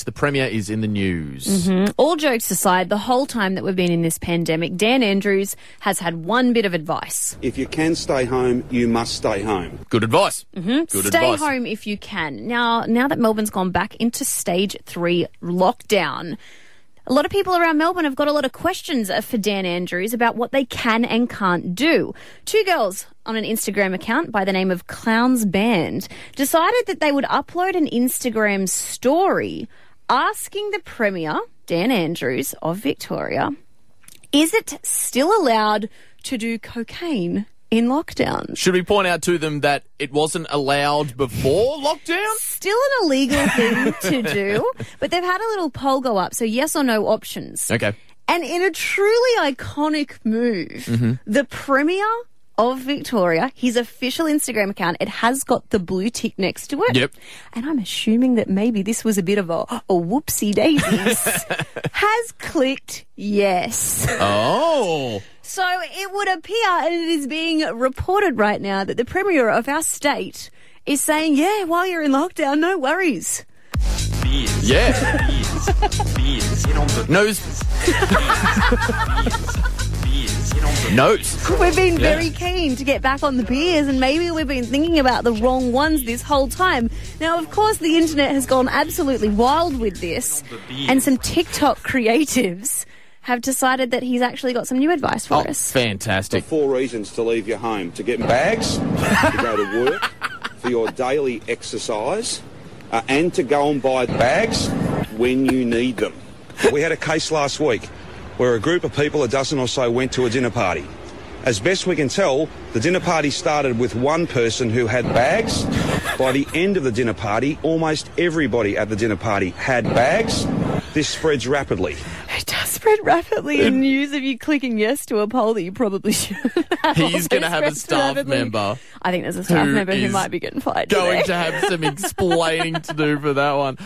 The Premier is in the news. Mm-hmm. All jokes aside, the whole time that we've been in this pandemic, Dan Andrews has had one bit of advice. If you can stay home, you must stay home. Good advice. Good Mm-hmm. Stay advice. home if you can. Now, now that Melbourne's gone back into stage three lockdown, a lot of people around Melbourne have got a lot of questions for Dan Andrews about what they can and can't do. Two girls on an Instagram account by the name of Clowns Band decided that they would upload an Instagram story asking the Premier, Dan Andrews of Victoria, is it still allowed to do cocaine in lockdown? Should we point out to them that it wasn't allowed before lockdown? Still an illegal thing to do, but they've had a little poll go up. So yes or no options. Okay. And in a truly iconic move, mm-hmm. the Premier of Victoria, his official Instagram account, it has got the blue tick next to it. Yep. And I'm assuming that maybe this was a bit of a, a whoopsie daisies, has clicked yes. Oh. So it would appear, and it is being reported right now, that the Premier of our state is saying, yeah, while you're in lockdown, no worries. Beers. Yeah. Beers. Beers. Get on the Nose. Beers. Nose. We've been very keen to get back on the beers, and maybe we've been thinking about the wrong ones this whole time. Now, of course, the internet has gone absolutely wild with this, and some TikTok creatives have decided that he's actually got some new advice for Oh, us. fantastic. Four reasons to leave your home to get bags, to go to work, for your daily exercise, uh, and to go and buy bags when you need them. We had a case last week where a group of people, a dozen or so, went to a dinner party. As best we can tell, the dinner party started with one person who had bags. By the end of the dinner party, almost everybody at the dinner party had bags. This spreads rapidly. Spread rapidly in news of you clicking yes to a poll that you probably should. He's going to have a staff member I think there's a staff who member who might be getting fired. going today. to have some explaining to do for that one.